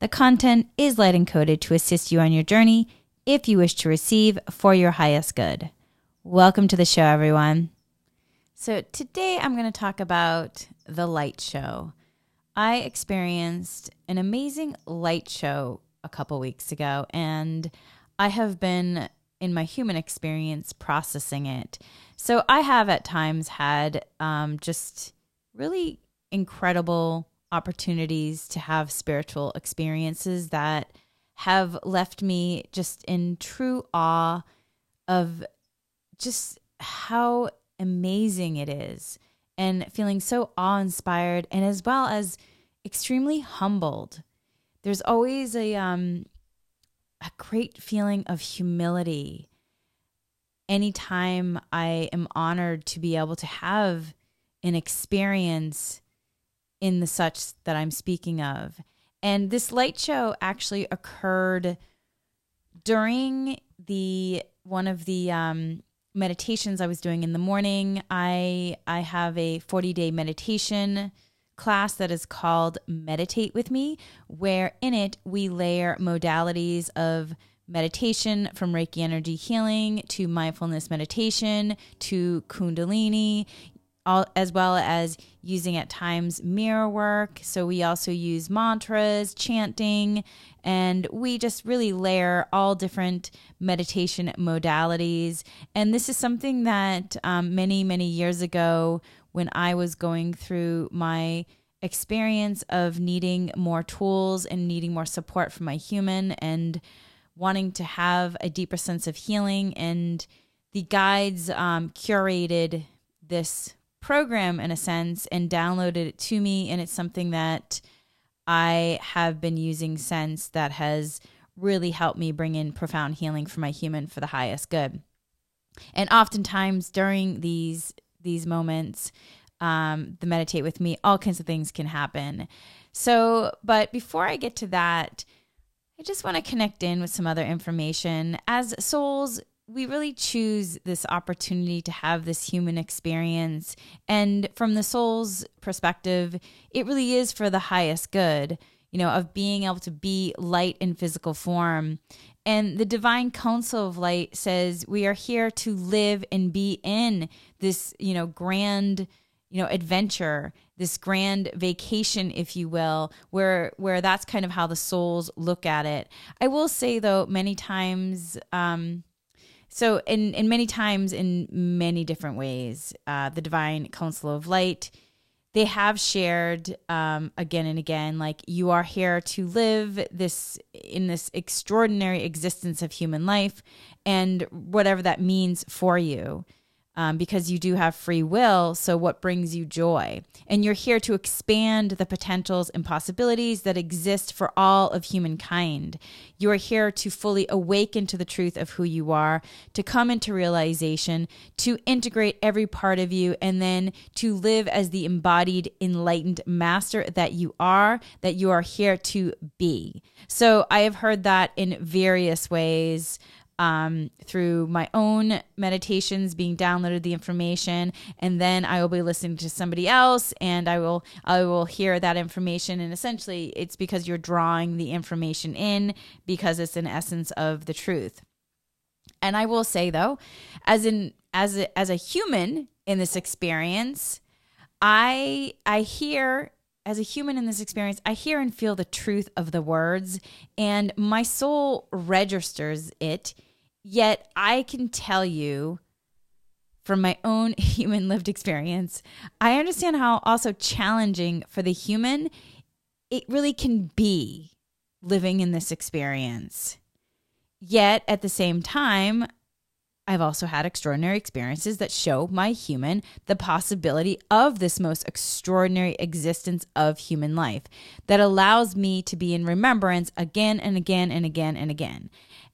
the content is light encoded to assist you on your journey if you wish to receive for your highest good. Welcome to the show, everyone. So, today I'm going to talk about the light show. I experienced an amazing light show a couple weeks ago, and I have been in my human experience processing it. So, I have at times had um, just really incredible opportunities to have spiritual experiences that have left me just in true awe of just how amazing it is and feeling so awe inspired and as well as extremely humbled. There's always a um a great feeling of humility anytime I am honored to be able to have an experience in the such that I'm speaking of. And this light show actually occurred during the one of the um, meditations I was doing in the morning. I I have a 40 day meditation class that is called Meditate with Me, where in it we layer modalities of meditation from Reiki energy healing to mindfulness meditation to Kundalini all, as well as using at times mirror work. So we also use mantras, chanting, and we just really layer all different meditation modalities. And this is something that um, many, many years ago, when I was going through my experience of needing more tools and needing more support from my human and wanting to have a deeper sense of healing and the guides um, curated this program in a sense and downloaded it to me. And it's something that I have been using since that has really helped me bring in profound healing for my human for the highest good. And oftentimes during these these moments, um, the meditate with me, all kinds of things can happen. So, but before I get to that, I just want to connect in with some other information. As souls, we really choose this opportunity to have this human experience. And from the soul's perspective, it really is for the highest good, you know, of being able to be light in physical form. And the divine council of light says we are here to live and be in this, you know, grand, you know, adventure, this grand vacation, if you will, where where that's kind of how the souls look at it. I will say though, many times, um, so, in, in many times, in many different ways, uh, the Divine Council of Light, they have shared um, again and again, like you are here to live this in this extraordinary existence of human life, and whatever that means for you um, because you do have free will. So, what brings you joy? And you're here to expand the potentials and possibilities that exist for all of humankind. You are here to fully awaken to the truth of who you are, to come into realization, to integrate every part of you, and then to live as the embodied, enlightened master that you are, that you are here to be. So, I have heard that in various ways um, through my own meditations being downloaded the information and then i will be listening to somebody else and i will i will hear that information. And essentially it's because you're drawing the information in because it's an essence of the truth. And i will say though as in as a, as a human in this experience i i hear as a human in this experience, I hear and feel the truth of the words, and my soul registers it Yet I can tell you from my own human lived experience, I understand how also challenging for the human it really can be living in this experience. Yet at the same time, I've also had extraordinary experiences that show my human the possibility of this most extraordinary existence of human life that allows me to be in remembrance again and again and again and again.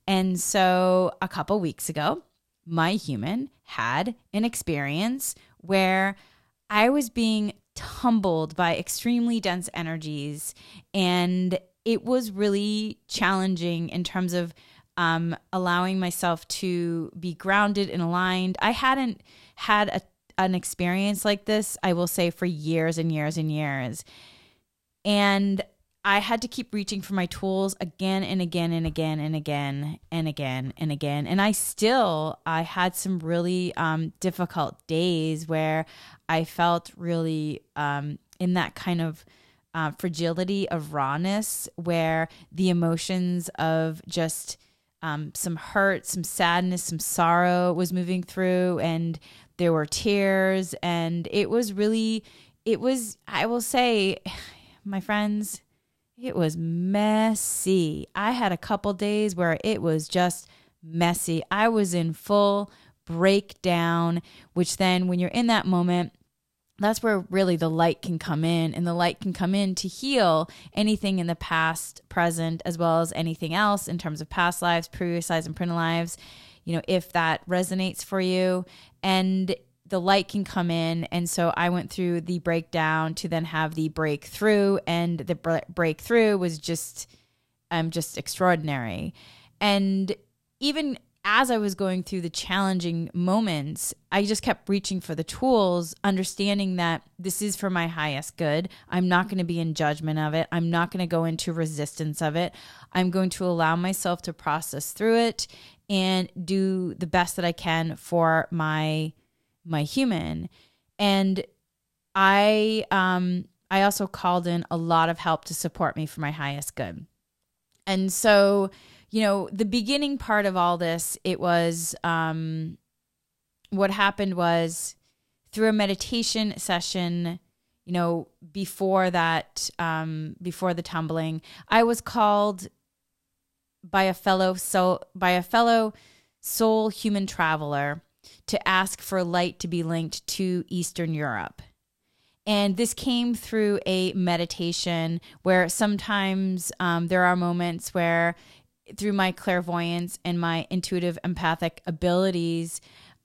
And so a couple weeks ago, my human had an experience where I was being tumbled by extremely dense energies and it was really challenging in terms of um, allowing myself to be grounded and aligned. I hadn't had a, an experience like this, I will say, for years and years and years. And I had to keep reaching for my tools again and again and again and again and again and again. And I still, I had some really um, difficult days where I felt really um, in that kind of uh, fragility of rawness where the emotions of just um, some hurt, some sadness, some sorrow was moving through, and there were tears. And it was really, it was, I will say, my friends, it was messy. I had a couple days where it was just messy. I was in full breakdown, which then, when you're in that moment, that's where really the light can come in and the light can come in to heal anything in the past present as well as anything else in terms of past lives previous lives and present lives you know if that resonates for you and the light can come in and so i went through the breakdown to then have the breakthrough and the breakthrough was just um just extraordinary and even as I was going through the challenging moments, I just kept reaching for the tools, understanding that this is for my highest good. I'm not going to be in judgment of it. I'm not going to go into resistance of it. I'm going to allow myself to process through it and do the best that I can for my my human. And I um I also called in a lot of help to support me for my highest good. And so you know, the beginning part of all this, it was um, what happened was through a meditation session, you know, before that, um, before the tumbling, I was called by a fellow soul, by a fellow soul human traveler to ask for light to be linked to Eastern Europe. And this came through a meditation where sometimes um, there are moments where through my clairvoyance and my intuitive empathic abilities,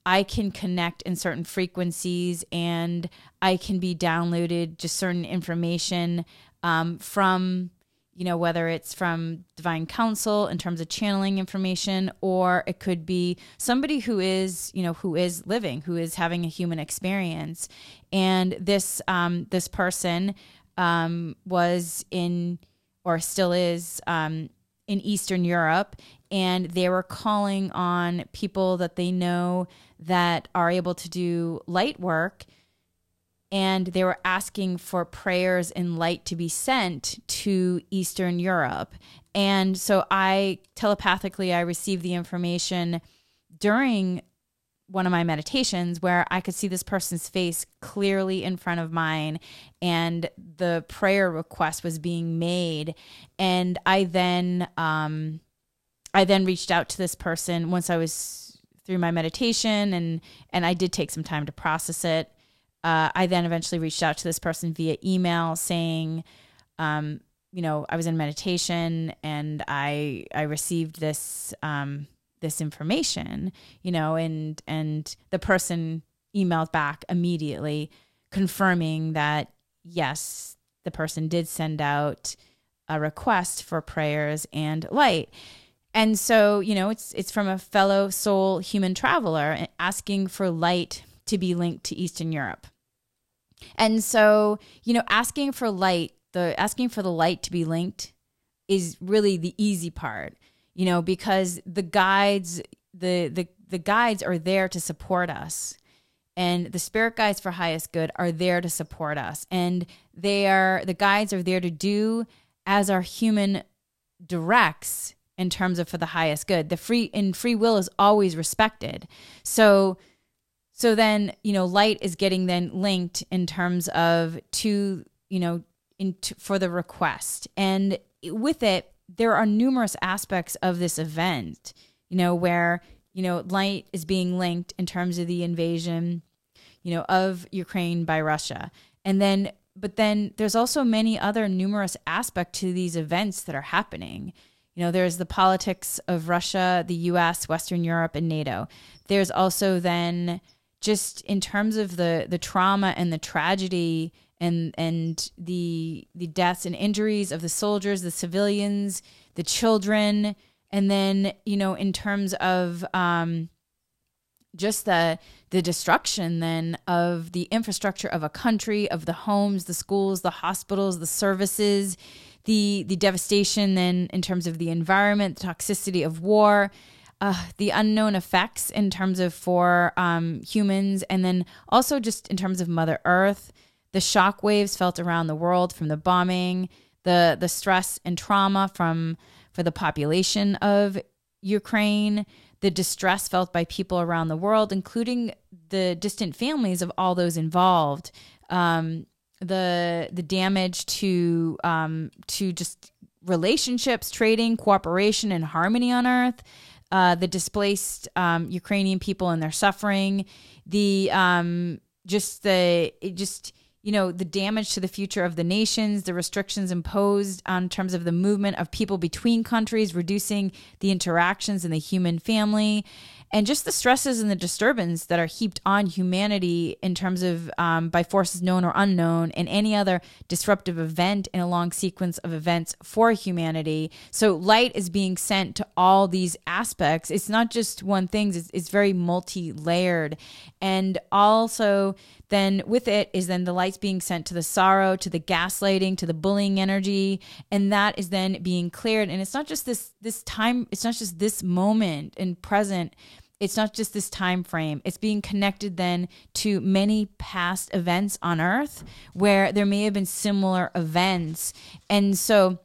I can connect in certain frequencies and I can be downloaded just certain information um, from, you know, whether it's from divine council in terms of channeling information, or it could be somebody who is, you know, who is living, who is having a human experience. And this, um, this person um, was in, or still is, um, in Eastern Europe, and they were calling on people that they know that are able to do light work. And they were asking for prayers and light to be sent to Eastern Europe. And so I telepathically I received the information during one of my meditations where I could see this person's face clearly in front of mine and the prayer request was being made and I then um I then reached out to this person once I was through my meditation and and I did take some time to process it. Uh, I then eventually reached out to this person via email saying um you know I was in meditation and I I received this um this information you know and and the person emailed back immediately confirming that yes the person did send out a request for prayers and light. And so you know it's it's from a fellow soul human traveler asking for light to be linked to eastern europe and so you know asking for light the asking for the light to be linked is really the easy part you know, because the guides, the the the guides are there to support us. And the spirit guides for highest good are there to support us. And they are the guides are there to do as our human directs in terms of for the highest good. The free and free will is always respected. So so then, you know, light is getting then linked in terms of to, you know, in for the request. And with it, there are numerous aspects of this event, you know, where you know, light is being linked in terms of the invasion, you know, of Ukraine by Russia. And then, but then there's also many other numerous aspects to these events that are happening. You know, there's the politics of Russia, the US, Western Europe, and NATO. There's also then just in terms of the the trauma and the tragedy and and the the deaths and injuries of the soldiers, the civilians, the children, and then you know in terms of um, just the the destruction then of the infrastructure of a country, of the homes, the schools, the hospitals, the services, the the devastation then in terms of the environment, the toxicity of war. Uh, the unknown effects in terms of for um, humans, and then also just in terms of Mother Earth, the shock waves felt around the world from the bombing, the the stress and trauma from for the population of Ukraine, the distress felt by people around the world, including the distant families of all those involved, um, the the damage to um, to just relationships, trading, cooperation, and harmony on Earth. Uh, the displaced um, Ukrainian people and their suffering, the um, just the just you know, the damage to the future of the nations, the restrictions imposed on terms of the movement of people between countries, reducing the interactions in the human family, and just the stresses and the disturbance that are heaped on humanity in terms of um, by forces known or unknown and any other disruptive event in a long sequence of events for humanity. So light is being sent to all these aspects. It's not just one thing it's, it's very multi-layered. And also then with it is then the lights being sent to the sorrow to the gaslighting to the bullying energy. And that is then being cleared. And it's not just this this time it's not just this moment and present it's not just this time frame. It's being connected then to many past events on earth where there may have been similar events. And so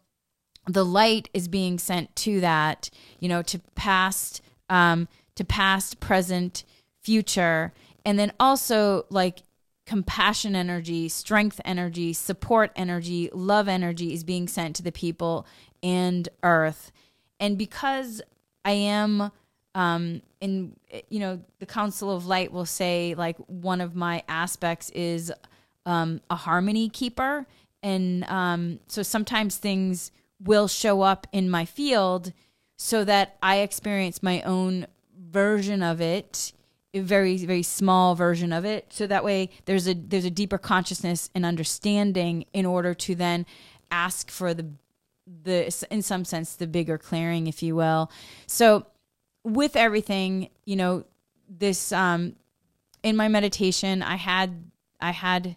the light is being sent to that you know to past um to past present future. And then also like compassion energy strength energy support energy love energy is being sent to the people and earth. And because i am um, and you know the council of light will say like one of my aspects is um, a harmony keeper. And um, so sometimes things will show up in my field so that i experience my own version of it a very very small version of it. So that way there's a there's a deeper consciousness and understanding in order to then ask for the the in some sense the bigger clearing if you will. So with everything, you know, this um in my meditation, I had I had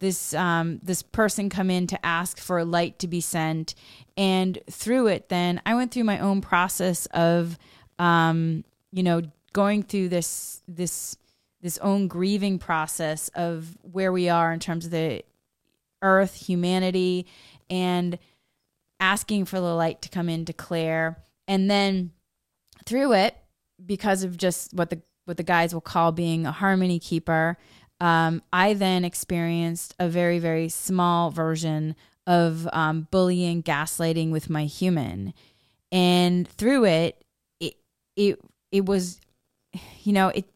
this um this person come in to ask for a light to be sent. And through it then I went through my own process of um you know going through this this this own grieving process of where we are in terms of the earth, humanity and asking for the light to come in to clear and then through it because of just what the what the guys will call being a harmony keeper. Um, I then experienced a very very small version of um, bullying, gaslighting with my human, and through it, it it it was, you know, it.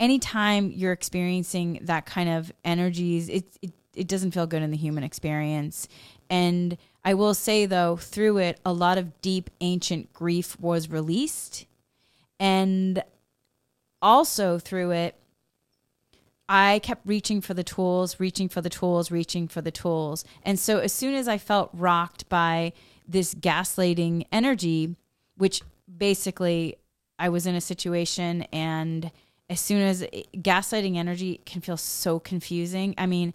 Anytime you're experiencing that kind of energies, it it it doesn't feel good in the human experience, and I will say though, through it, a lot of deep ancient grief was released and also through it, I kept reaching for the tools, reaching for the tools, reaching for the tools. And so as soon as I felt rocked by this gaslighting energy, which basically I was in a situation and as soon as it, gaslighting energy can feel so confusing. I mean,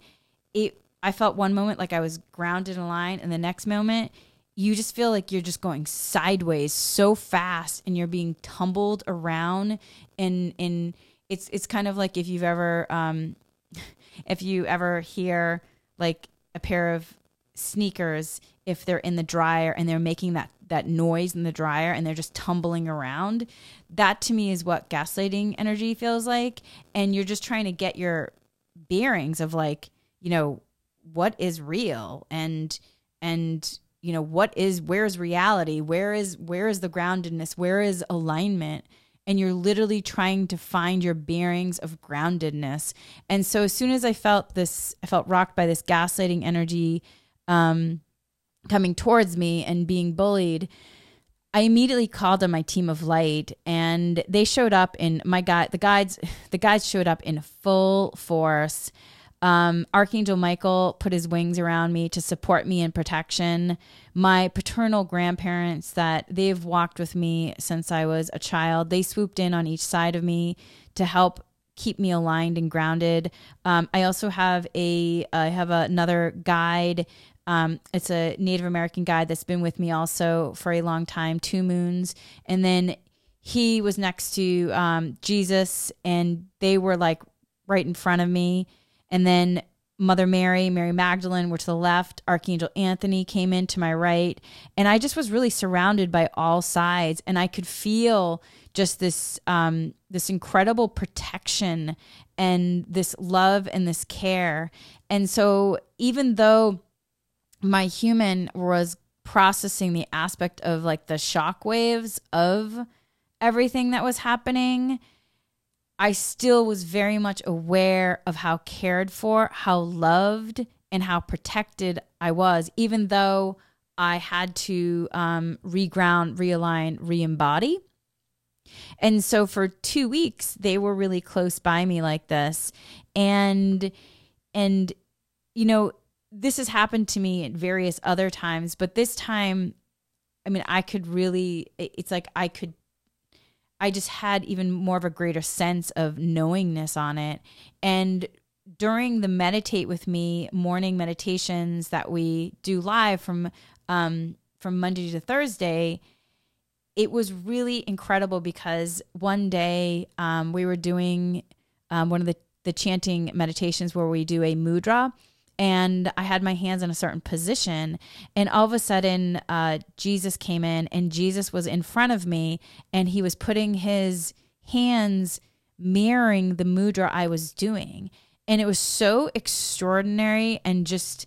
it I felt one moment like I was grounded in line and the next moment you just feel like you're just going sideways so fast and you're being tumbled around and and it's it's kind of like if you've ever um if you ever hear like a pair of sneakers if they're in the dryer and they're making that that noise in the dryer and they're just tumbling around that to me is what gaslighting energy feels like. And you're just trying to get your bearings of like you know what is real and and you know what is where is reality where is where is the groundedness where is alignment and you're literally trying to find your bearings of groundedness. And so as soon as I felt this, I felt rocked by this gaslighting energy um, coming towards me and being bullied. I immediately called on my team of light and they showed up in my guide the guides the guides showed up in full force. Um, Archangel Michael put his wings around me to support me in protection. My paternal grandparents, that they've walked with me since I was a child, they swooped in on each side of me to help keep me aligned and grounded. Um, I also have a I have another guide. Um, it's a Native American guide that's been with me also for a long time, two moons, and then he was next to um, Jesus, and they were like right in front of me and then Mother Mary, Mary Magdalene were to the left. Archangel Anthony came in to my right. And I just was really surrounded by all sides. And I could feel just this um, this incredible protection and this love and this care. And so even though my human was processing the aspect of like the shock waves of everything that was happening, I still was very much aware of how cared for, how loved, and how protected I was, even though I had to um, reground, realign, re embody. And so for two weeks, they were really close by me like this. And, and, you know, this has happened to me at various other times, but this time, I mean, I could really, it's like I could I just had even more of a greater sense of knowingness on it. And during the meditate with me morning meditations that we do live from um, from Monday to Thursday, it was really incredible because one day um, we were doing um, one of the the chanting meditations where we do a mudra and I had my hands in a certain position. And all of a sudden, uh, Jesus came in, and Jesus was in front of me, and he was putting his hands mirroring the mudra I was doing. And it was so extraordinary and just,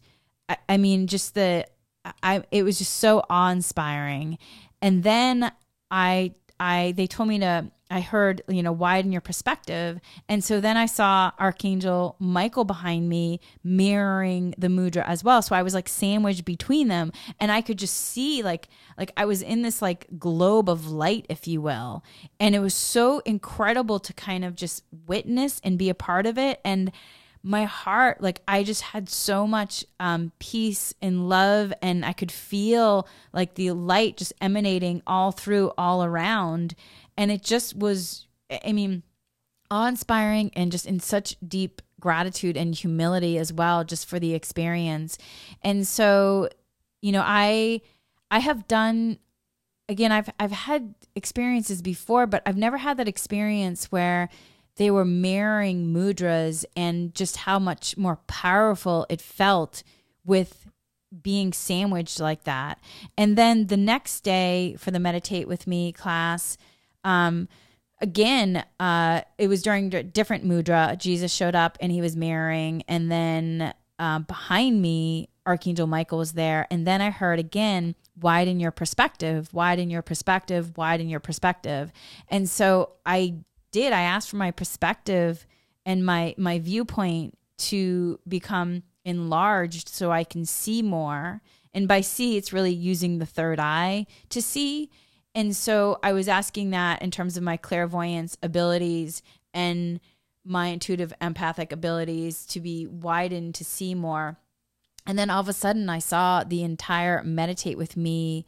I, I mean, just the, I, it was just so awe inspiring. And then I, I, they told me to I heard, you know, widen your perspective. And so then I saw Archangel Michael behind me mirroring the mudra as well. So I was like sandwiched between them and I could just see like like I was in this like globe of light if you will. And it was so incredible to kind of just witness and be a part of it and my heart like i just had so much um, peace and love and i could feel like the light just emanating all through all around and it just was, I mean, awe inspiring and just in such deep gratitude and humility as well, just for the experience. And so, you know, I, I have done again I've I've had experiences before but I've never had that experience where they were mirroring mudras and just how much more powerful it felt with being sandwiched like that. And then the next day for the meditate with me class, um, again, uh, it was during different mudra. Jesus showed up and he was mirroring, and then uh, behind me, Archangel Michael was there, and then I heard again, widen your perspective, widen your perspective, widen your perspective, and so I did. I asked for my perspective and my my viewpoint to become enlarged so I can see more. And by see, it's really using the third eye to see. And so I was asking that in terms of my clairvoyance abilities and my intuitive empathic abilities to be widened to see more. And then all of a sudden, I saw the entire Meditate with Me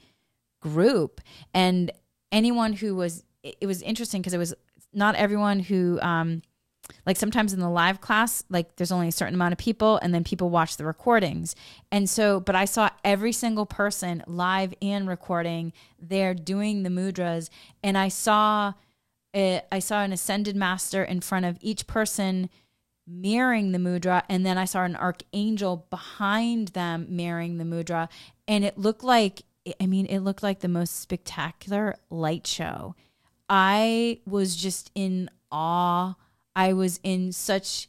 group. And anyone who was, it was interesting because it was not everyone who, um, like sometimes in the live class like there's only a certain amount of people and then people watch the recordings. And so but i saw every single person live and recording. There doing the mudras. And i saw I saw an ascended master in front of each person mirroring the mudra and then i saw an archangel behind them mirroring the mudra. And it looked like i mean it looked like the most spectacular light show. I was just in awe I was in such,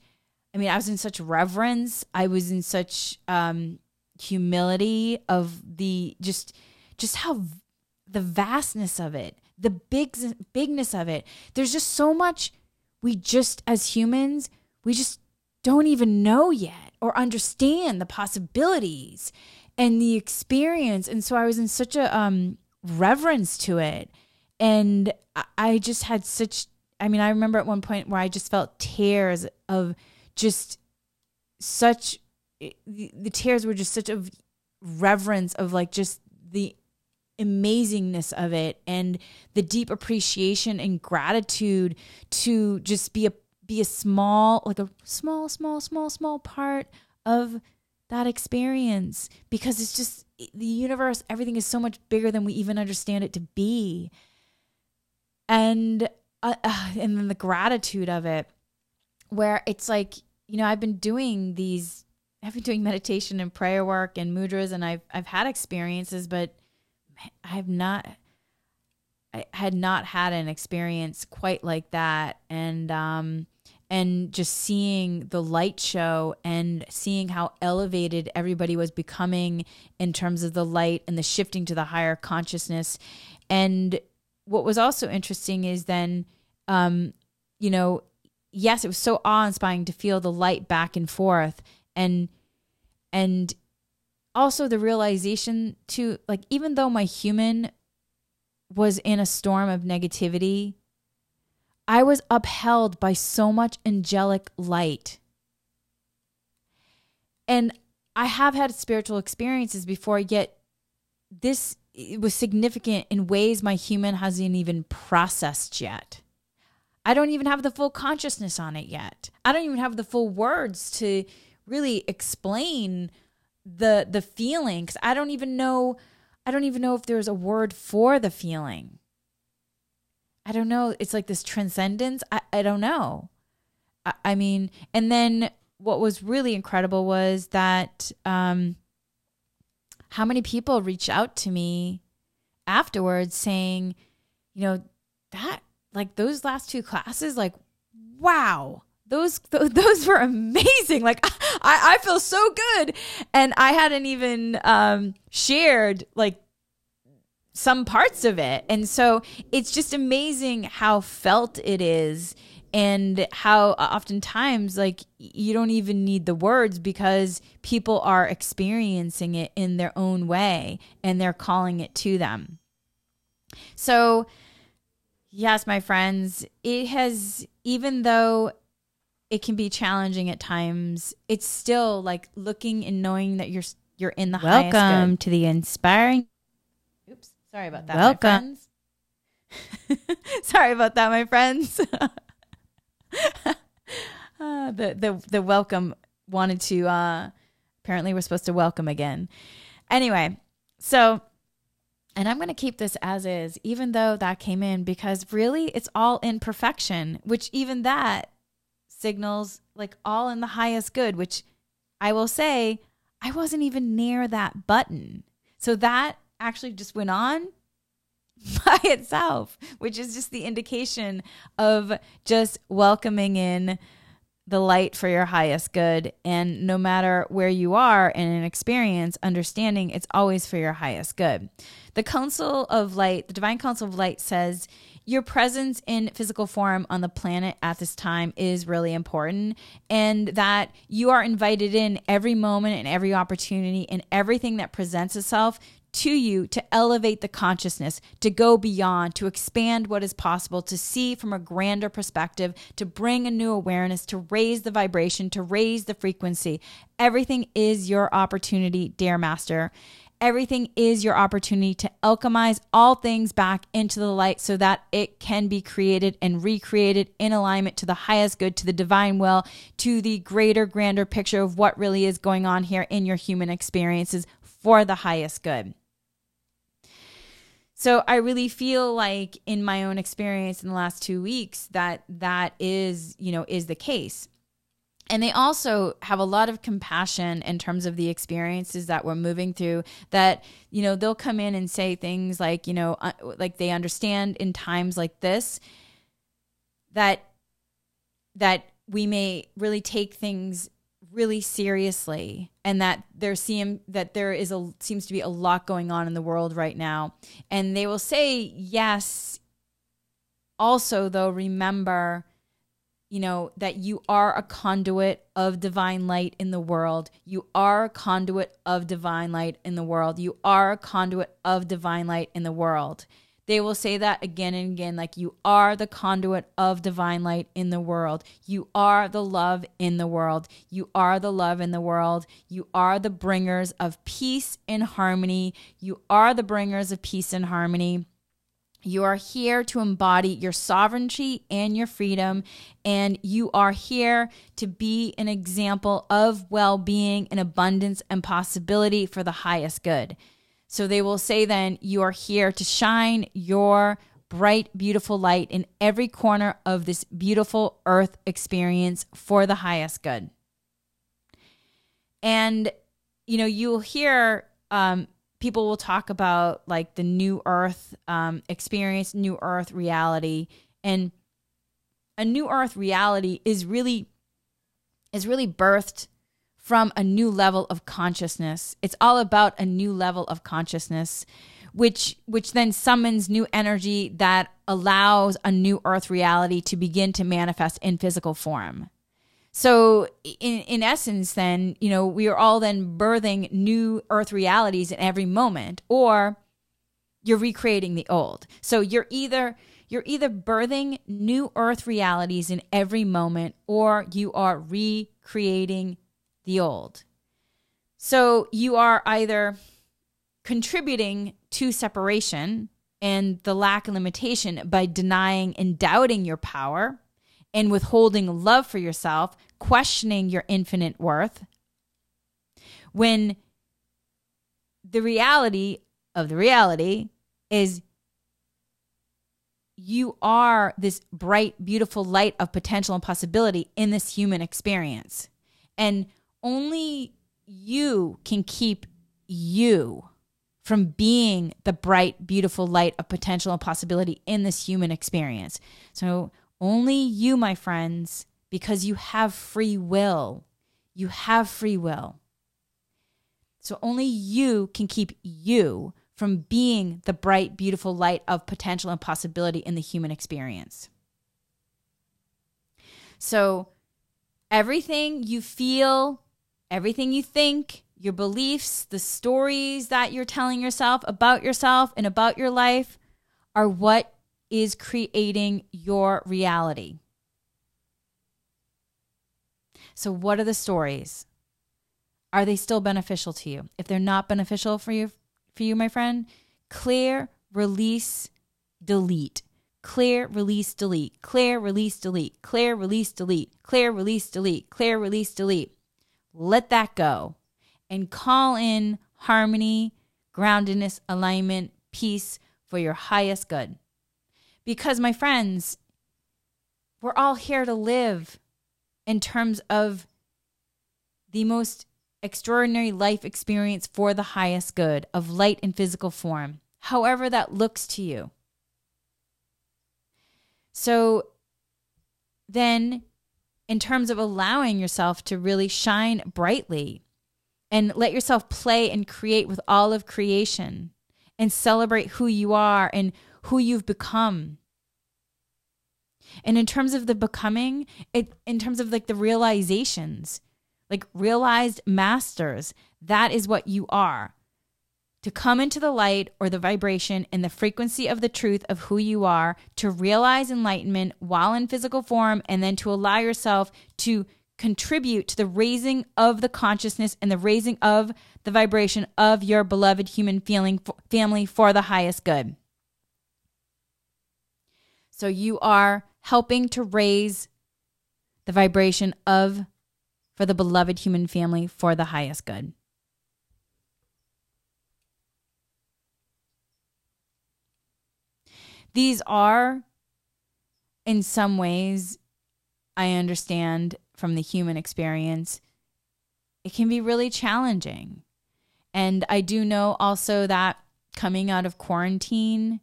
I mean, I was in such reverence. I was in such um, humility of the just, just how the vastness of it, the big bigness of it. There's just so much we just as humans, we just don't even know yet or understand the possibilities and the experience. And so I was in such a um reverence to it. And I just had such I mean, I remember at one point where I just felt tears of just such the, the tears were just such a reverence of like just the amazingness of it and the deep appreciation and gratitude to just be a be a small like a small small small small part of that experience because it's just the universe everything is so much bigger than we even understand it to be. And uh, and then the gratitude of it where it's like you know I've been doing these I've been doing meditation and prayer work and mudras and I've I've had experiences but I have not I had not had an experience quite like that. And um and just seeing the light show and seeing how elevated everybody was becoming in terms of the light and the shifting to the higher consciousness. And what was also interesting is then um you know yes it was so awe-inspiring to feel the light back and forth and and also the realization to like even though my human was in a storm of negativity i was upheld by so much angelic light. And i have had spiritual experiences before yet this was significant in ways my human hasn't even processed yet i don't even have the full consciousness on it yet i don't even have the full words to really explain the the feeling cuz I don't even know I don't even know if there's a word for the feeling. I don't know. It's like this transcendence. I, I don't know. I, I mean, and then what was really incredible was that um, how many people reached out to me afterwards saying, you know, that like those last two classes, like, wow, those those were amazing. Like i i feel so good. And i hadn't even um shared like some parts of it. And so it's just amazing how felt it is and how oftentimes like you don't even need the words because people are experiencing it in their own way and they're calling it to them. So yes my friends it has even though it can be challenging at times. It's still like looking and knowing that you're you're in the welcome to the inspiring. Oops, sorry about that. Welcome. sorry about that, my friends. uh, the the the welcome wanted to. uh Apparently, we're supposed to welcome again. Anyway, so and I'm going to keep this as is, even though that came in, because really it's all in perfection, which even that signals like all in the highest good, which I will say I wasn't even near that button. So that actually just went on by itself, which is just the indication of just welcoming in the light for your highest good. And no matter where you are in an experience, understanding it's always for your highest good. The Council of Light, the Divine Council of Light says, your presence in physical form on the planet at this time is really important and that you are invited in every moment and every opportunity and everything that presents itself to you to elevate the consciousness, to go beyond, to expand what is possible, to see from a grander perspective, to bring a new awareness, to raise the vibration, to raise the frequency. Everything is your opportunity, dear master. Everything is your opportunity to alchemize all things back into the light so that it can be created and recreated in alignment to the highest good, to the divine will, to the greater, grander picture of what really is going on here in your human experiences for the highest good. So I really feel like in my own experience in the last 2 weeks that that is, you know, is the case. And they also have a lot of compassion in terms of the experiences that we're moving through that you know they'll come in and say things like you know uh, like they understand in times like this that that we may really take things really seriously and that there seem that there is a seems to be a lot going on in the world right now and they will say yes also, though, remember, you know, that you are a conduit of divine light in the world. You are a conduit of divine light in the world. You are a conduit of divine light in the world. They will say that again and again like, you are the conduit of divine light in the world. You are the love in the world. You are the love in the world. You are the bringers of peace and harmony. You are the bringers of peace and harmony. You are here to embody your sovereignty and your freedom, and you are here to be an example of well being and abundance and possibility for the highest good. So they will say, then, you are here to shine your bright, beautiful light in every corner of this beautiful earth experience for the highest good. And, you know, you'll hear um, people will talk about like the new earth um, experience, new earth reality, and a new earth reality is really is really birthed from a new level of consciousness. It's all about a new level of consciousness which which then summons new energy that allows a new earth reality to begin to manifest in physical form. So in in essence then, you know, we are all then birthing new earth realities in every moment or you're recreating the old. So you're either you're either birthing new earth realities in every moment or you are recreating the old. So you are either contributing to separation and the lack and limitation by denying and doubting your power and withholding love for yourself, questioning your infinite worth, when the reality of the reality is you are this bright, beautiful light of potential and possibility in this human experience. And only you can keep you from being the bright, beautiful light of potential and possibility in this human experience. So only you, my friends, because you have free will. You have free will. So only you can keep you from being the bright, beautiful light of potential and possibility in the human experience. So everything you feel, everything you think, your beliefs, the stories that you're telling yourself about yourself and about your life are what is creating your reality. So, what are the stories? Are they still beneficial to you? If they're not beneficial for you, for you, my friend, clear, release, delete. Clear, release, delete. Clear, release, delete. Clear, release, delete. Clear, release, delete. Clear, release, delete. Let that go and call in harmony, groundedness, alignment, peace for your highest good. Because, my friends, we're all here to live in terms of the most extraordinary life experience for the highest good of light and physical form, however that looks to you. So, then, in terms of allowing yourself to really shine brightly and let yourself play and create with all of creation and celebrate who you are and who you've become. And in terms of the becoming, it in terms of like the realizations, like realized masters, that is what you are. To come into the light or the vibration and the frequency of the truth of who you are, to realize enlightenment while in physical form, and then to allow yourself to contribute to the raising of the consciousness and the raising of the vibration of your beloved human feeling family for the highest good. So you are helping to raise the vibration of for the beloved human family for the highest good. These are, in some ways, I understand from the human experience, it can be really challenging. And I do know also that coming out of quarantine,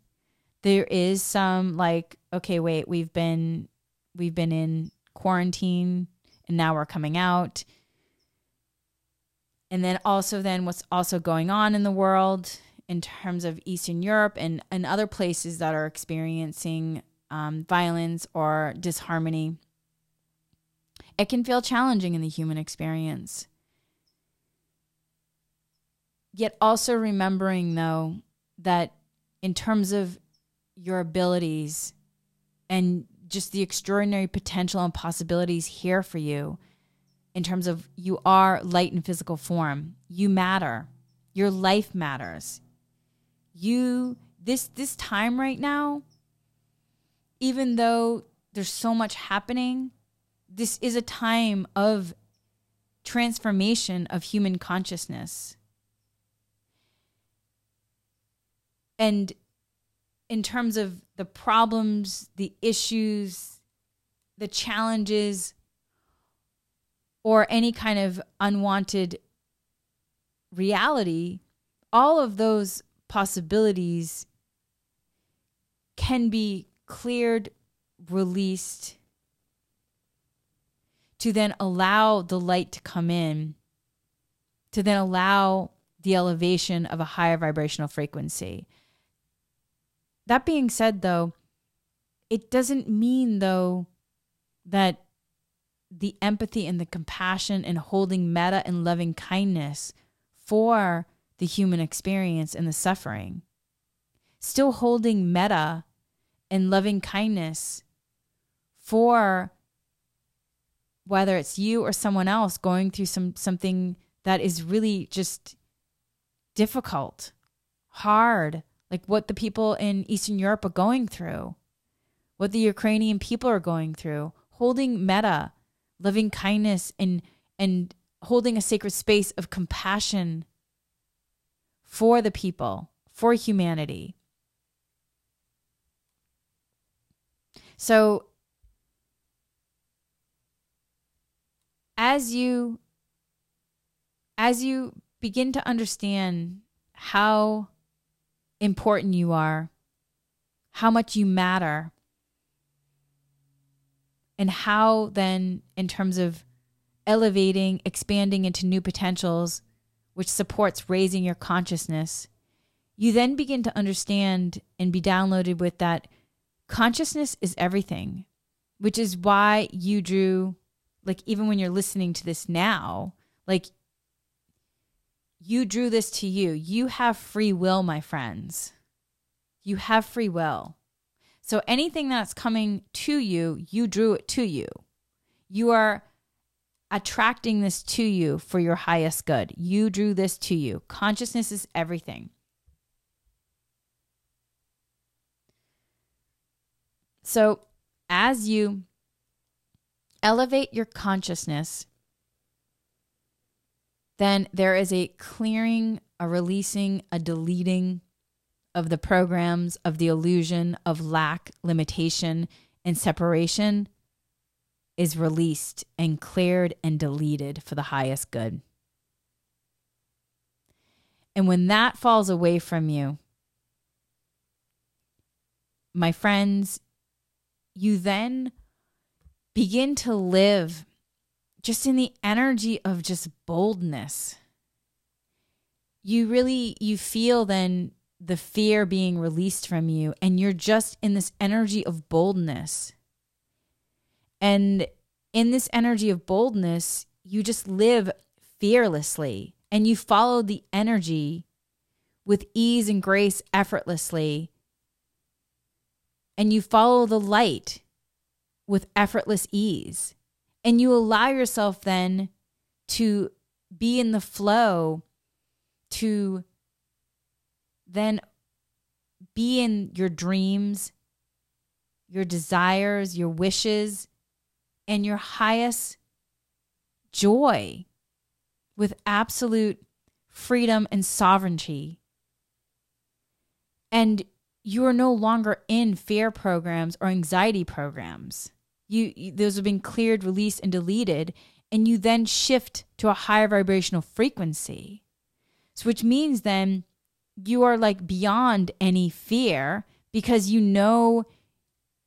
there is some like okay wait we've been we've been in quarantine and now we're coming out and then also then what's also going on in the world in terms of eastern europe and, and other places that are experiencing um, violence or disharmony. It can feel challenging in the human experience. Yet also remembering, though, that in terms of your abilities and just the extraordinary potential and possibilities here for you, in terms of you are light in physical form, you matter. Your life matters. You this this time right now, even though there's so much happening, this is a time of transformation of human consciousness. And in terms of the problems, the issues, the challenges, or any kind of unwanted reality, all of those possibilities can be cleared, released, to then allow the light to come in, to then allow the elevation of a higher vibrational frequency. That being said, though, it doesn't mean, though, that the empathy and the compassion and holding metta and loving kindness for the human experience and the suffering. Still holding metta and loving kindness for whether it's you or someone else going through some something that is really just difficult, hard, like what the people in Eastern Europe are going through, what the Ukrainian people are going through, holding metta, loving kindness and and holding a sacred space of compassion for the people, for humanity. So as you as you begin to understand how important you are, how much you matter, and how then, in terms of elevating, expanding into new potentials, which supports raising your consciousness, you then begin to understand and be downloaded with that consciousness is everything, which is why you drew like even when you're listening to this now, like you drew this to you. You have free will, my friends. You have free will. So anything that's coming to you, you drew it to you. You are attracting this to you for your highest good. You drew this to you. Consciousness is everything. So as you elevate your consciousness, then there is a clearing, a releasing, a deleting of the programs of the illusion of lack, limitation, and separation is released and cleared and deleted for the highest good. And when that falls away from you, my friends, you then begin to live just in the energy of just boldness you really you feel then the fear being released from you and you're just in this energy of boldness and in this energy of boldness you just live fearlessly and you follow the energy with ease and grace effortlessly and you follow the light with effortless ease. And you allow yourself then to be in the flow, to then be in your dreams, your desires, your wishes, and your highest joy with absolute freedom and sovereignty. And you are no longer in fear programs or anxiety programs. You, those have been cleared, released, and deleted, and you then shift to a higher vibrational frequency. So, which means then you are like beyond any fear because you know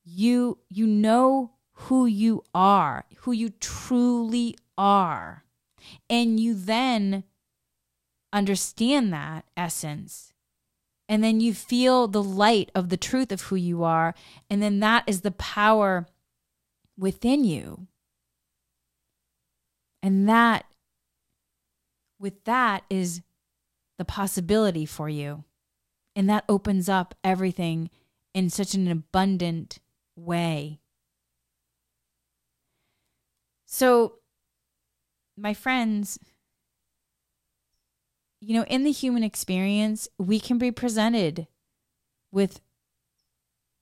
you you know who you are, who you truly are. And you then understand that essence And then you feel the light of the truth of who you are. And then that is the power within you. And that, with that, is the possibility for you. And that opens up everything in such an abundant way. So, my friends, you know, in the human experience, we can be presented with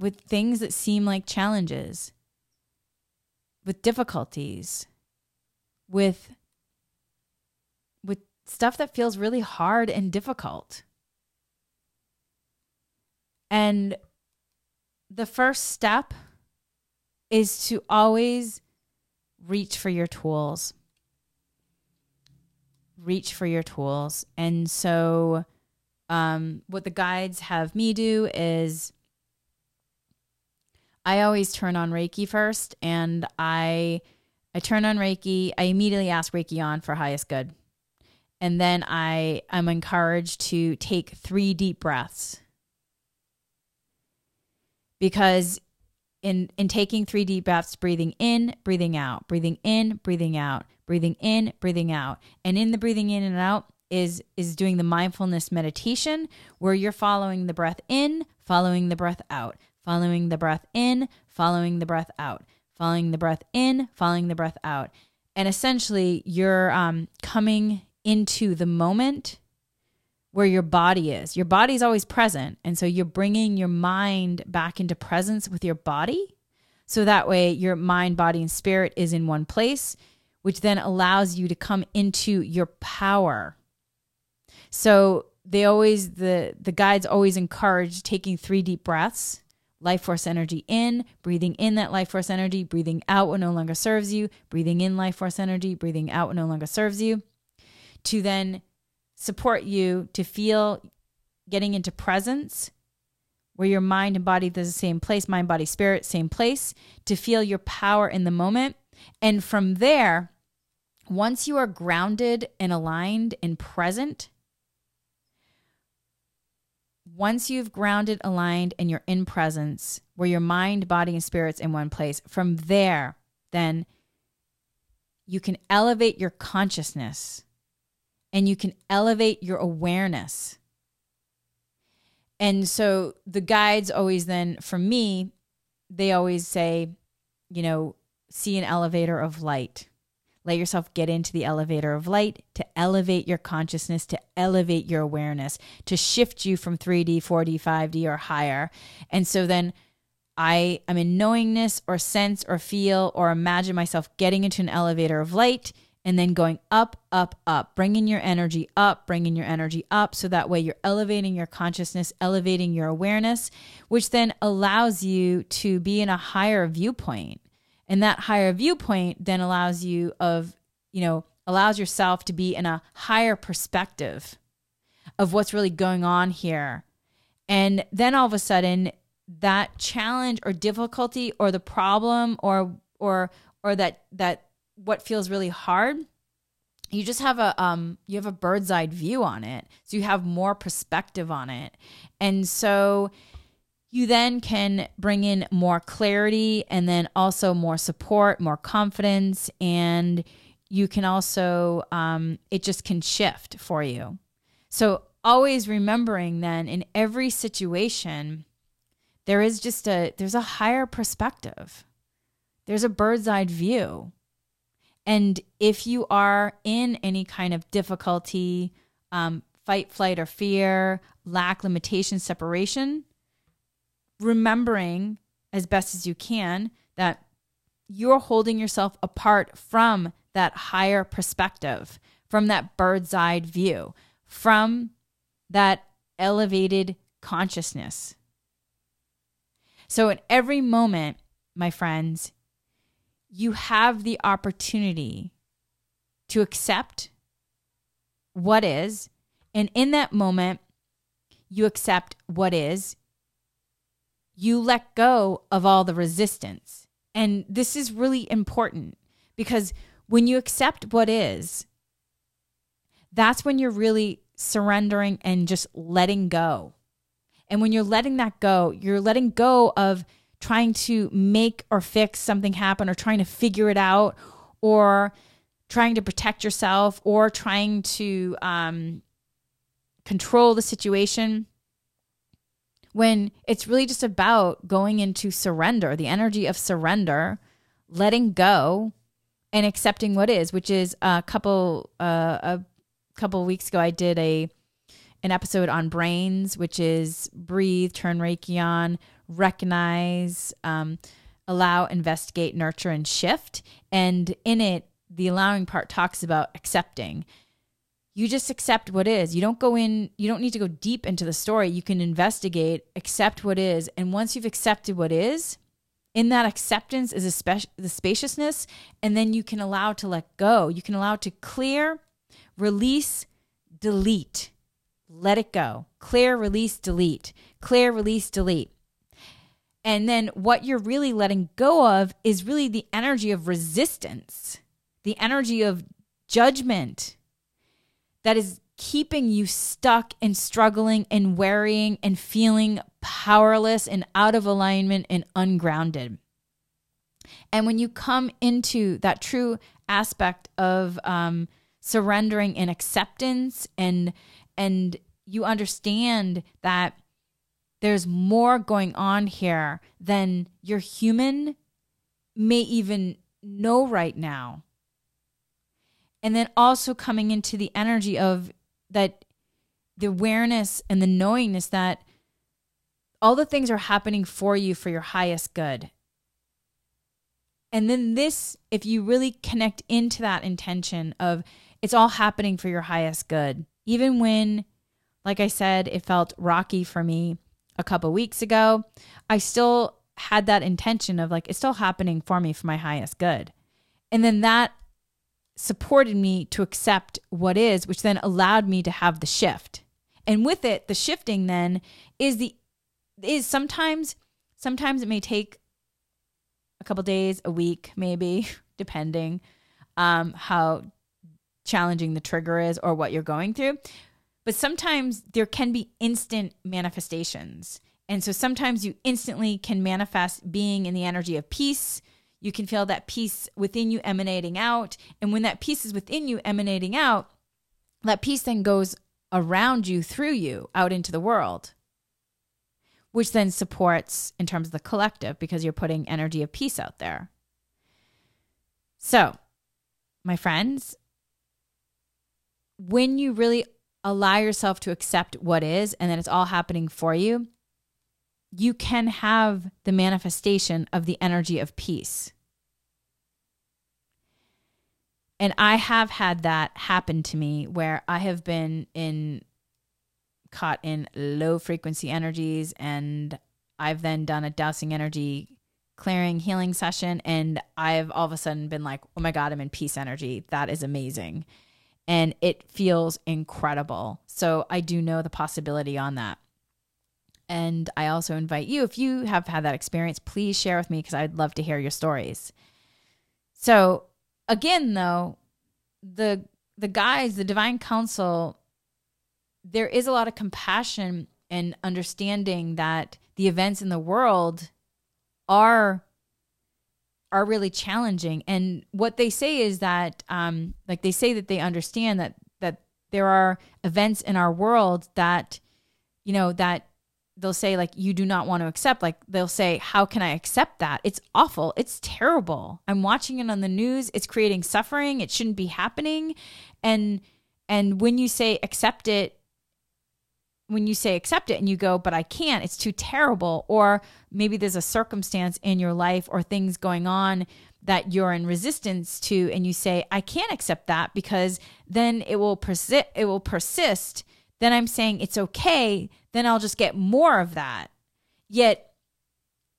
with things that seem like challenges, with difficulties, with with stuff that feels really hard and difficult. And the first step is to always reach for your tools. Reach for your tools. And so, um, what the guides have me do is I always turn on Reiki first, and I I turn on Reiki. I immediately ask Reiki on for highest good, and then I I'm encouraged to take three deep breaths because in in taking three deep breaths breathing in breathing out breathing in breathing out breathing in breathing out. And in the breathing in and out is is doing the mindfulness meditation where you're following the breath in following the breath out following the breath in following the breath out following the breath in following the breath out. And essentially you're um, coming into the moment where your body is. Your body is always present. And so you're bringing your mind back into presence with your body. So that way your mind, body, and spirit is in one place, which then allows you to come into your power. So they always, the, the guides always encourage taking three deep breaths life force energy in, breathing in that life force energy, breathing out what no longer serves you, breathing in life force energy, breathing out what no longer serves you, to then support you to feel getting into presence where your mind and body is the same place, mind, body, spirit, same place, to feel your power in the moment. And from there, once you are grounded and aligned and present, once you've grounded, aligned, and you're in presence, where your mind, body, and spirit's in one place, from there, then you can elevate your consciousness and you can elevate your awareness. And so the guides always then, for me, they always say, you know, see an elevator of light. Let yourself get into the elevator of light to elevate your consciousness, to elevate your awareness, to shift you from 3D, 4D, 5D, or higher. And so then I am in knowingness or sense or feel or imagine myself getting into an elevator of light and then going up, up, up, bringing your energy up, bringing your energy up. So that way you're elevating your consciousness, elevating your awareness, which then allows you to be in a higher viewpoint. And that higher viewpoint then allows you of, you know, allows yourself to be in a higher perspective of what's really going on here. And then all of a sudden that challenge or difficulty or the problem or or or that that what feels really hard you just have a um you have a bird's eye view on it. So you have more perspective on it. And so you then can bring in more clarity and then also more support more confidence and you can also um, it just can shift for you. So always remembering then in every situation there is just a there's a higher perspective. There's a bird's eye view and if you are in any kind of difficulty, um, fight, flight, or fear, lack, limitation, separation, remembering as best as you can that you're holding yourself apart from that higher perspective, from that bird's eye view, from that elevated consciousness. So, in every moment, my friends, you have the opportunity to accept what is. And in that moment, you accept what is. You let go of all the resistance. And this is really important because when you accept what is, that's when you're really surrendering and just letting go And when you're letting that go, you're letting go of trying to make or fix something happen or trying to figure it out or trying to protect yourself or trying to um, control the situation. When it's really just about going into surrender, the energy of surrender, letting go and accepting what is, which is a couple uh, a couple weeks ago I did a an episode on brains, which is breathe, turn Reiki on, recognize, um, allow, investigate, nurture, and shift. And in it, the allowing part talks about accepting. You just accept what is. You don't go in, you don't need to go deep into the story. You can investigate, accept what is. And once you've accepted what is, in that acceptance is a spe- the spaciousness. And then you can allow to let go. You can allow to clear, release, delete. Let it go. Clear, release, delete. Clear, release, delete. And then what you're really letting go of is really the energy of resistance, the energy of judgment that is keeping you stuck and struggling and worrying and feeling powerless and out of alignment and ungrounded. And when you come into that true aspect of um, surrendering and acceptance and and you understand that there's more going on here than your human may even know right now. And then also coming into the energy of that the awareness and the knowingness that all the things are happening for you for your highest good. And then this, if you really connect into that intention of it's all happening for your highest good, even when, like I said, it felt rocky for me a couple weeks ago, I still had that intention of like, it's still happening for me for my highest good. And then that supported me to accept what is, which then allowed me to have the shift. And with it, the shifting then is the is sometimes sometimes it may take a couple days, a week, maybe, depending um, how challenging the trigger is or what you're going through. But sometimes there can be instant manifestations. And so sometimes you instantly can manifest being in the energy of peace. You can feel that peace within you emanating out. And when that peace is within you emanating out, that peace then goes around you, through you, out into the world, which then supports in terms of the collective because you're putting energy of peace out there. So, my friends, when you really allow yourself to accept what is and that it's all happening for you, you can have the manifestation of the energy of peace. And I have had that happen to me where I have been in caught in low frequency energies and I've then done a dowsing energy clearing healing session and I've all of a sudden been like, "Oh my god, I'm in peace energy. That is amazing." And it feels incredible. So I do know the possibility on that. And I also invite you, if you have had that experience, please share with me because I'd love to hear your stories. So again, though, the the guys, the divine council, there is a lot of compassion and understanding that the events in the world are are really challenging. And what they say is that, um, like they say that they understand that that there are events in our world that, you know, that they'll say like you do not want to accept. Like they'll say, how can I accept that? It's awful. It's terrible. I'm watching it on the news. It's creating suffering. It shouldn't be happening. And and when you say accept it, when you say accept it and you go, but I can't, it's too terrible. Or maybe there's a circumstance in your life or things going on that you're in resistance to and you say, I can't accept that because then it will persist it will persist. Then I'm saying it's okay, then I'll just get more of that. Yet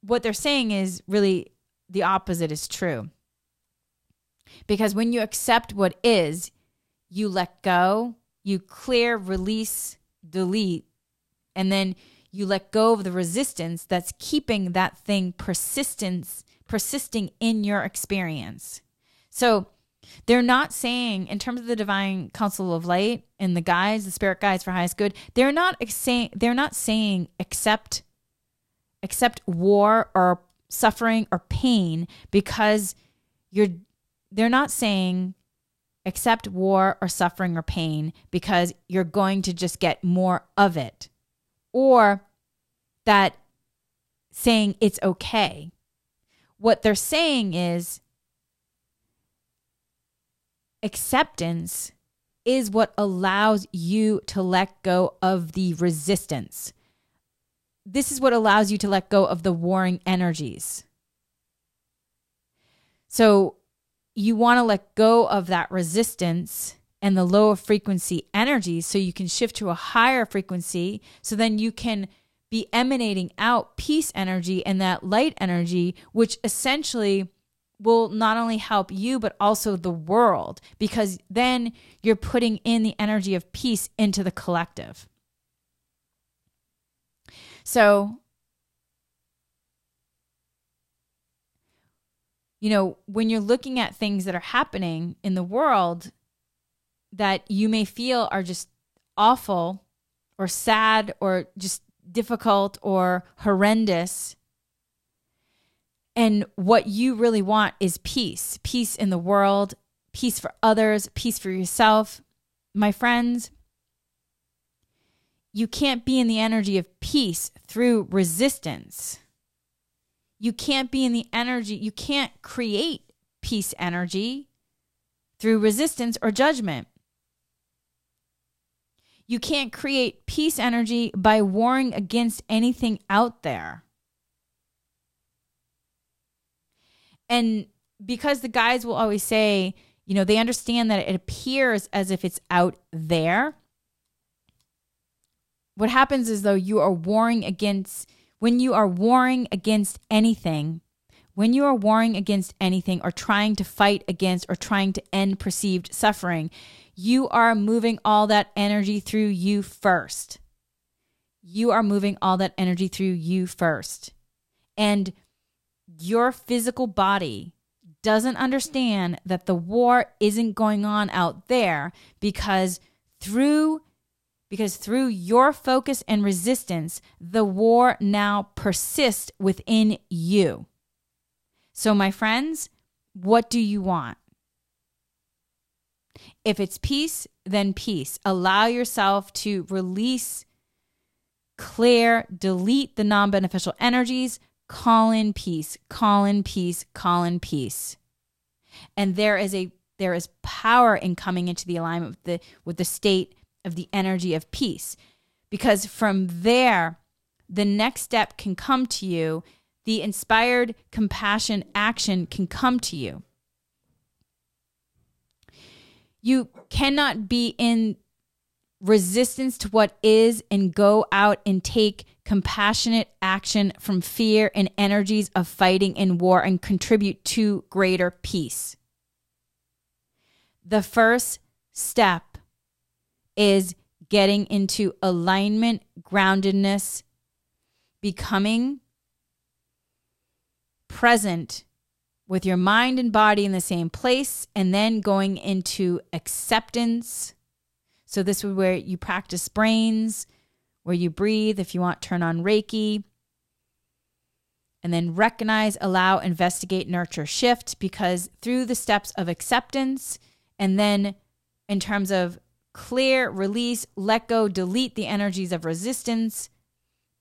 what they're saying is really the opposite is true. Because when you accept what is, you let go, you clear, release, delete, and then you let go of the resistance that's keeping that thing persistence persisting in your experience. So They're not saying, in terms of the divine council of light and the guides, the spirit guides for highest good, they're not saying they're not saying accept accept war or suffering or pain because you're they're not saying accept war or suffering or pain because you're going to just get more of it or that saying it's okay what they're saying is acceptance is what allows you to let go of the resistance. This is what allows you to let go of the warring energies. So you want to let go of that resistance and the lower frequency energy so you can shift to a higher frequency so then you can be emanating out peace energy and that light energy which essentially will not only help you, but also the world, because then you're putting in the energy of peace into the collective. So, you know, when you're looking at things that are happening in the world that you may feel are just awful or sad or just difficult or horrendous, and what you really want is peace peace in the world, peace for others, peace for yourself. My friends, you can't be in the energy of peace through resistance. You can't be in the energy, you can't create peace energy through resistance or judgment. You can't create peace energy by warring against anything out there. And because the guys will always say, you know, they understand that it appears as if it's out there. What happens is though you are warring against when you are warring against anything, when you are warring against anything or trying to fight against or trying to end perceived suffering, you are moving all that energy through you first. You are moving all that energy through you first. And your physical body doesn't understand that the war isn't going on out there because through because through your focus and resistance the war now persists within you. So my friends what do you want? If it's peace then peace. Allow yourself to release clear delete the non-beneficial energies. Call in peace, call in peace, call in peace. And there is a there is power in coming into the alignment with the with the state of the energy of peace. Because from there, the next step can come to you. The inspired compassion action can come to you. You cannot be in resistance to what is and go out and take compassionate action from fear and energies of fighting and war and contribute to greater peace. The first step is getting into alignment, groundedness, becoming present with your mind and body in the same place, and then going into acceptance. So, this is where you practice brains, where you breathe. If you want, turn on Reiki. And then recognize, allow, investigate, nurture, shift, because through the steps of acceptance, and then in terms of clear, release, let go, delete the energies of resistance,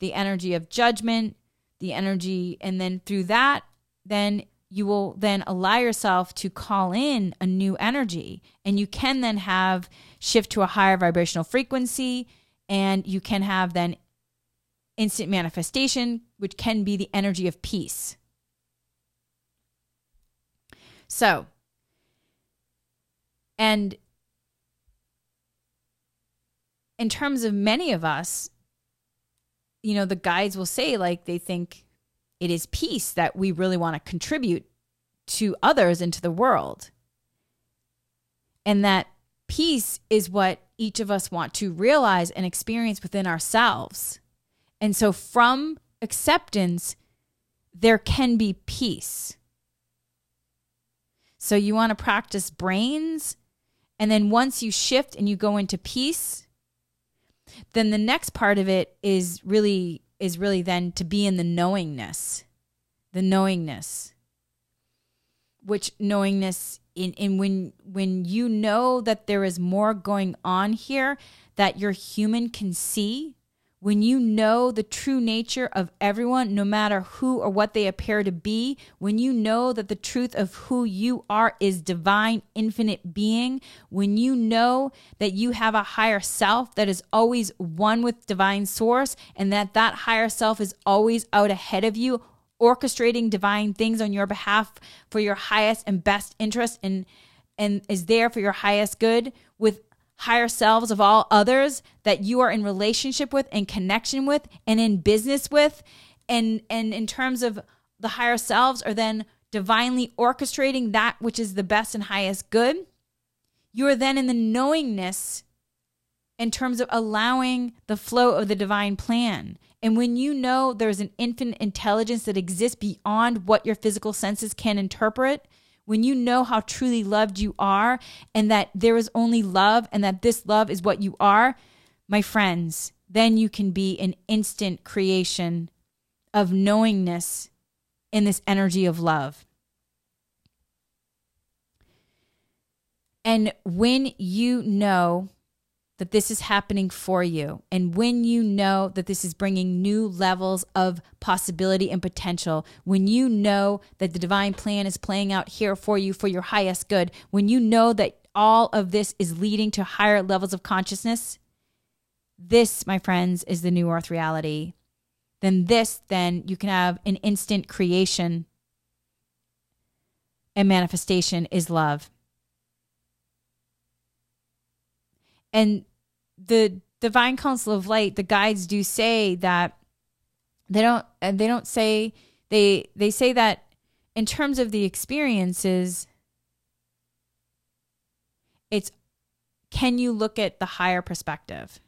the energy of judgment, the energy, and then through that, then you will then allow yourself to call in a new energy. And you can then have shift to a higher vibrational frequency and you can have then instant manifestation, which can be the energy of peace. So, and in terms of many of us, you know, the guides will say, like, they think it is peace that we really want to contribute to others and to the world. And that peace is what each of us want to realize and experience within ourselves. And so, from acceptance, there can be peace. So you want to practice brains. And then once you shift and you go into peace, then the next part of it is really is really then to be in the knowingness. The knowingness. Which knowingness in, in when when you know that there is more going on here that your human can see when you know the true nature of everyone, no matter who or what they appear to be, when you know that the truth of who you are is divine, infinite being, when you know that you have a higher self that is always one with divine source, and that that higher self is always out ahead of you, orchestrating divine things on your behalf for your highest and best interest and and is there for your highest good with higher selves of all others that you are in relationship with and connection with and in business with. And and in terms of the higher selves are then divinely orchestrating that which is the best and highest good you are then in the knowingness in terms of allowing the flow of the divine plan. And when you know there's an infinite intelligence that exists beyond what your physical senses can interpret when you know how truly loved you are and that there is only love and that this love is what you are, my friends, then you can be an instant creation of knowingness in this energy of love. And when you know that this is happening for you. And when you know that this is bringing new levels of possibility and potential, when you know that the divine plan is playing out here for you for your highest good, when you know that all of this is leading to higher levels of consciousness, this, my friends, is the new earth reality. Then this, then you can have an instant creation and manifestation is love. And the divine council of light the guides do say that they don't they don't say they they say that in terms of the experiences it's can you look at the higher perspective?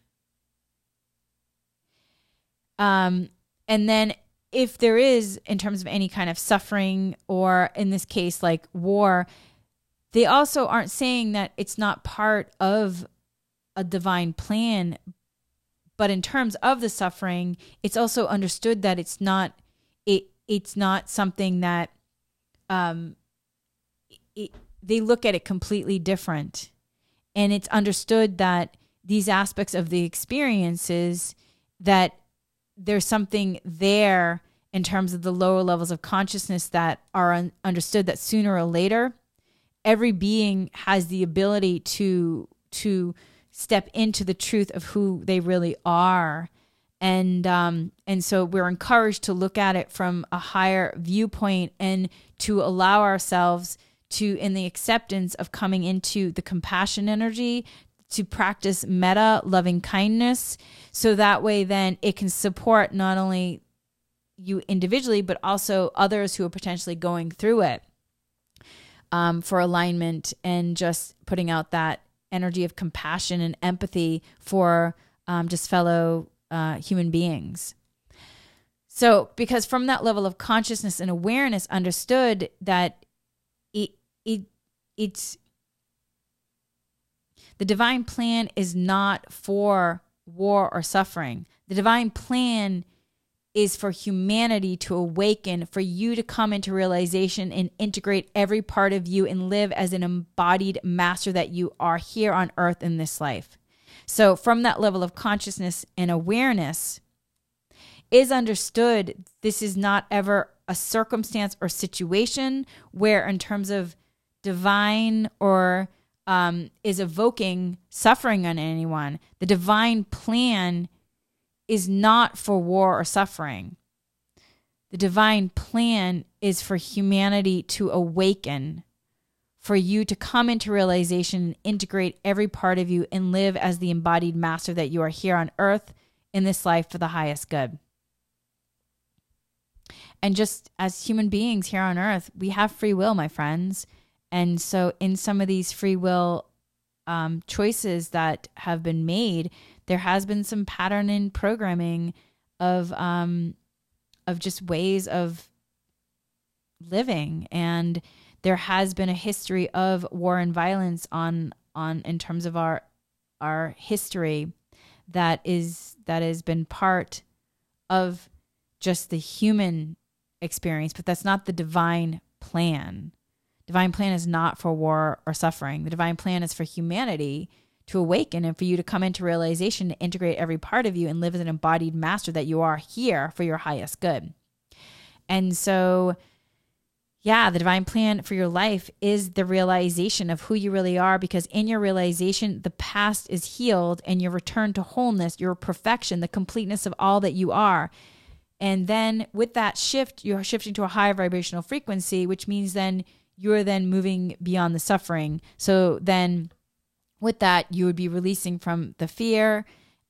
Um and then if there is in terms of any kind of suffering or in this case like war they also aren't saying that it's not part of a divine plan but in terms of the suffering it's also understood that it's not it it's not something that um it, they look at it completely different. And it's understood that these aspects of the experiences that there's something there in terms of the lower levels of consciousness that are un- understood that sooner or later every being has the ability to to step into the truth of who they really are. And um, and so we're encouraged to look at it from a higher viewpoint and to allow ourselves to in the acceptance of coming into the compassion energy to practice metta loving kindness. So that way then it can support not only you individually but also others who are potentially going through it um, for alignment and just putting out that energy of compassion and empathy for um, just fellow uh, human beings. So, because from that level of consciousness and awareness, understood that it it it's the divine plan is not for war or suffering. The divine plan is for humanity to awaken, for you to come into realization and integrate every part of you and live as an embodied master that you are here on earth in this life. So, from that level of consciousness and awareness, is understood this is not ever a circumstance or situation where, in terms of divine or um, is evoking suffering on anyone. The divine plan is not for war or suffering. The divine plan is for humanity to awaken, for you to come into realization and integrate every part of you and live as the embodied master that you are here on earth in this life for the highest good. And just as human beings here on earth, we have free will, my friends. And so, in some of these free will um, choices that have been made, there has been some pattern in programming of um, of just ways of living, and there has been a history of war and violence on on in terms of our our history that is that has been part of just the human experience, but that's not the divine plan. Divine plan is not for war or suffering. The divine plan is for humanity to awaken and for you to come into realization to integrate every part of you and live as an embodied master that you are here for your highest good. And so, yeah, the divine plan for your life is the realization of who you really are because in your realization, the past is healed and your return to wholeness, your perfection, the completeness of all that you are. And then with that shift, you're shifting to a higher vibrational frequency, which means then you're then moving beyond the suffering. So then with that, you would be releasing from the fear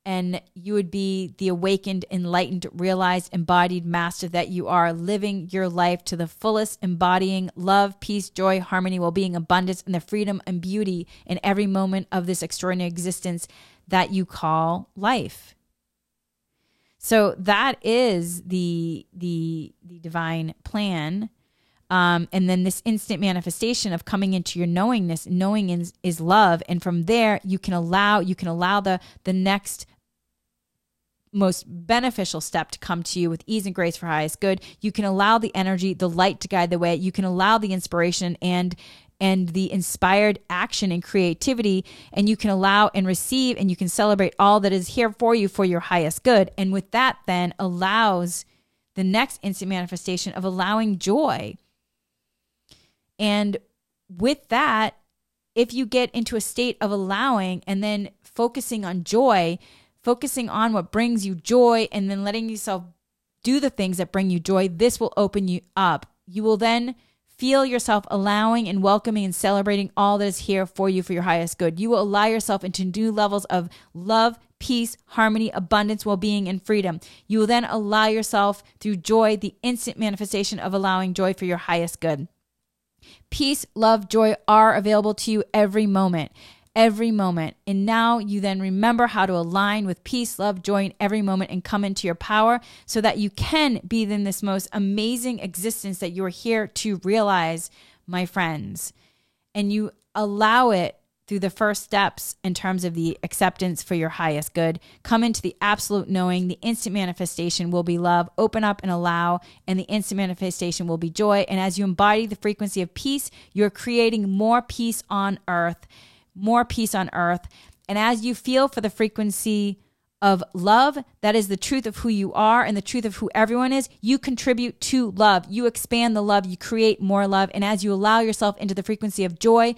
and you would be the awakened, enlightened, realized, embodied master that you are, living your life to the fullest, embodying love, peace, joy, harmony, well being, abundance, and the freedom and beauty in every moment of this extraordinary existence that you call life. So that is the the the divine plan um, and then this instant manifestation of coming into your knowingness knowing is, is love. And from there you can allow you can allow the the next most beneficial step to come to you with ease and grace for highest good. You can allow the energy the light to guide the way. You can allow the inspiration and and the inspired action and creativity. And you can allow and receive and you can celebrate all that is here for you for your highest good. And with that then allows the next instant manifestation of allowing joy and with that, if you get into a state of allowing and then focusing on joy, focusing on what brings you joy, and then letting yourself do the things that bring you joy, this will open you up. You will then feel yourself allowing and welcoming and celebrating all that is here for you for your highest good. You will allow yourself into new levels of love, peace, harmony, abundance, well being, and freedom. You will then allow yourself through joy, the instant manifestation of allowing joy for your highest good. Peace, love, joy are available to you every moment, every moment. And now you then remember how to align with peace, love, joy in every moment and come into your power so that you can be in this most amazing existence that you are here to realize, my friends. And you allow it through the first steps in terms of the acceptance for your highest good. Come into the absolute knowing. The instant manifestation will be love. Open up and allow, and the instant manifestation will be joy. And as you embody the frequency of peace, you're creating more peace on earth, more peace on earth. And as you feel for the frequency of love, that is the truth of who you are and the truth of who everyone is, you contribute to love. You expand the love, you create more love. And as you allow yourself into the frequency of joy,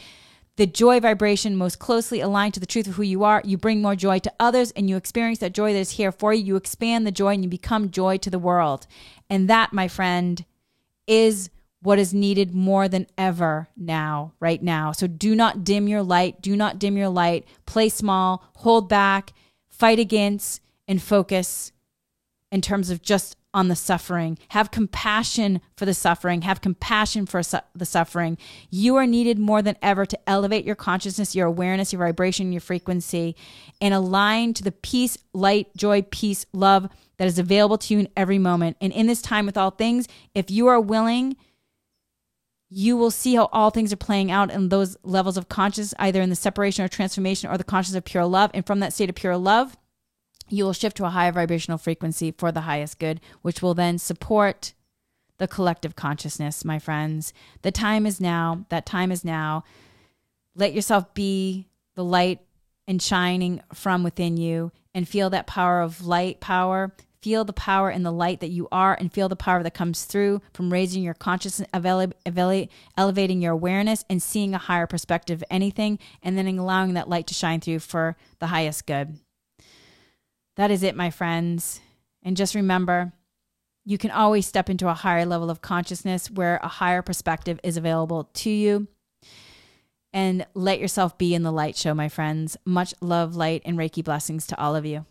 the joy vibration most closely aligned to the truth of who you are. You bring more joy to others and you experience that joy that is here for you. You expand the joy and you become joy to the world. And that, my friend, is what is needed more than ever now, right now. So do not dim your light. Do not dim your light. Play small, hold back, fight against, and focus in terms of just on the suffering. Have compassion for the suffering. Have compassion for su- the suffering. You are needed more than ever to elevate your consciousness, your awareness, your vibration, your frequency, and align to the peace, light, joy, peace, love that is available to you in every moment. And in this time with all things, if you are willing, you will see how all things are playing out in those levels of consciousness, either in the separation or transformation or the consciousness of pure love. And from that state of pure love, you will shift to a higher vibrational frequency for the highest good, which will then support the collective consciousness, my friends. The time is now. That time is now. Let yourself be the light and shining from within you and feel that power of light power. Feel the power in the light that you are and feel the power that comes through from raising your consciousness, elevating your awareness, and seeing a higher perspective of anything, and then allowing that light to shine through for the highest good. That is it, my friends. And just remember, you can always step into a higher level of consciousness where a higher perspective is available to you. And let yourself be in the light show, my friends. Much love, light, and Reiki blessings to all of you.